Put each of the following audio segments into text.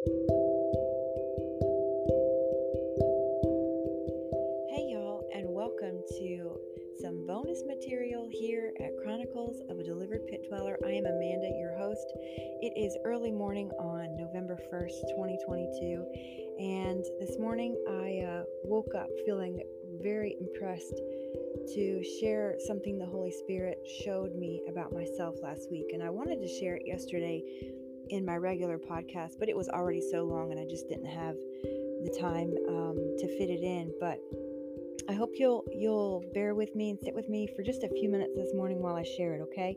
Hey, y'all, and welcome to some bonus material here at Chronicles of a Delivered Pit Dweller. I am Amanda, your host. It is early morning on November 1st, 2022, and this morning I uh, woke up feeling very impressed to share something the Holy Spirit showed me about myself last week. And I wanted to share it yesterday in my regular podcast, but it was already so long and I just didn't have the time um, to fit it in. But I hope you'll you'll bear with me and sit with me for just a few minutes this morning while I share it, okay?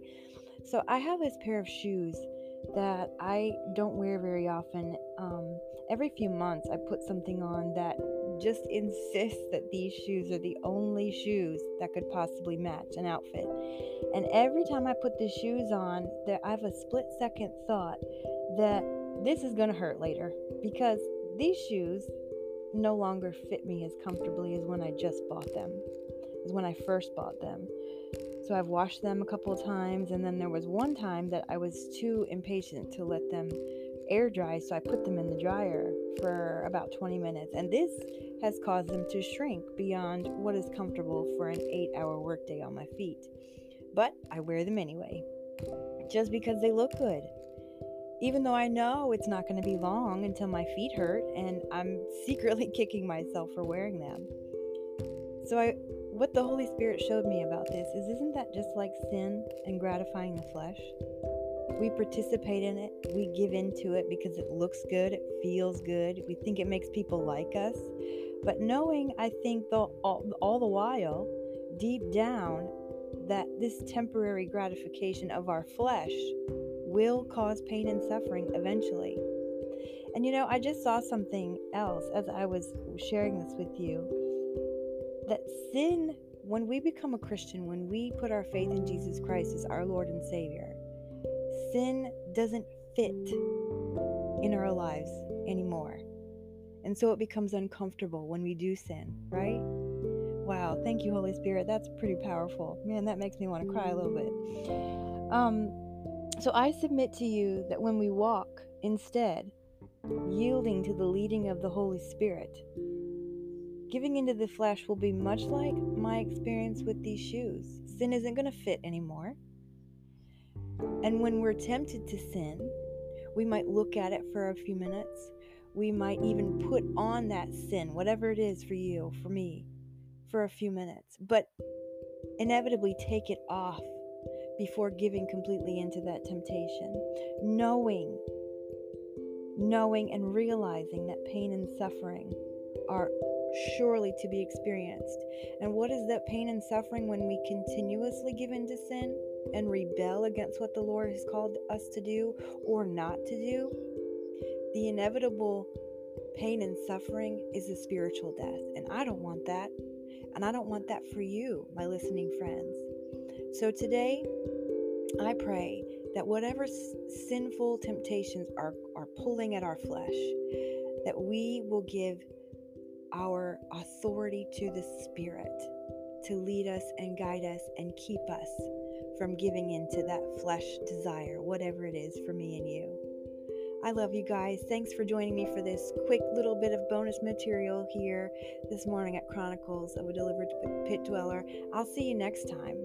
So I have this pair of shoes that I don't wear very often. Um, every few months, I put something on that just insists that these shoes are the only shoes that could possibly match an outfit. And every time I put the shoes on, that I have a split second thought that this is going to hurt later because these shoes no longer fit me as comfortably as when I just bought them, as when I first bought them. So I've washed them a couple of times, and then there was one time that I was too impatient to let them air dry, so I put them in the dryer for about 20 minutes. And this has caused them to shrink beyond what is comfortable for an eight hour workday on my feet. But I wear them anyway, just because they look good. Even though I know it's not going to be long until my feet hurt, and I'm secretly kicking myself for wearing them. So, I, what the Holy Spirit showed me about this is isn't that just like sin and gratifying the flesh? We participate in it, we give into it because it looks good, it feels good, we think it makes people like us. But knowing, I think, the, all, all the while, deep down, that this temporary gratification of our flesh will cause pain and suffering eventually. And you know, I just saw something else as I was sharing this with you that sin, when we become a Christian, when we put our faith in Jesus Christ as our Lord and Savior, sin doesn't fit in our lives anymore. And so it becomes uncomfortable when we do sin, right? Wow, thank you, Holy Spirit. That's pretty powerful. Man, that makes me want to cry a little bit. Um, so I submit to you that when we walk, instead, yielding to the leading of the Holy Spirit, giving into the flesh will be much like my experience with these shoes. Sin isn't going to fit anymore. And when we're tempted to sin, we might look at it for a few minutes. We might even put on that sin, whatever it is for you, for me, for a few minutes, but inevitably take it off before giving completely into that temptation. Knowing, knowing and realizing that pain and suffering are surely to be experienced. And what is that pain and suffering when we continuously give in to sin? and rebel against what the Lord has called us to do or not to do, the inevitable pain and suffering is a spiritual death. And I don't want that. And I don't want that for you, my listening friends. So today, I pray that whatever sinful temptations are, are pulling at our flesh, that we will give our authority to the Spirit to lead us and guide us and keep us from giving in to that flesh desire, whatever it is for me and you. I love you guys. Thanks for joining me for this quick little bit of bonus material here this morning at Chronicles of a Delivered Pit Dweller. I'll see you next time.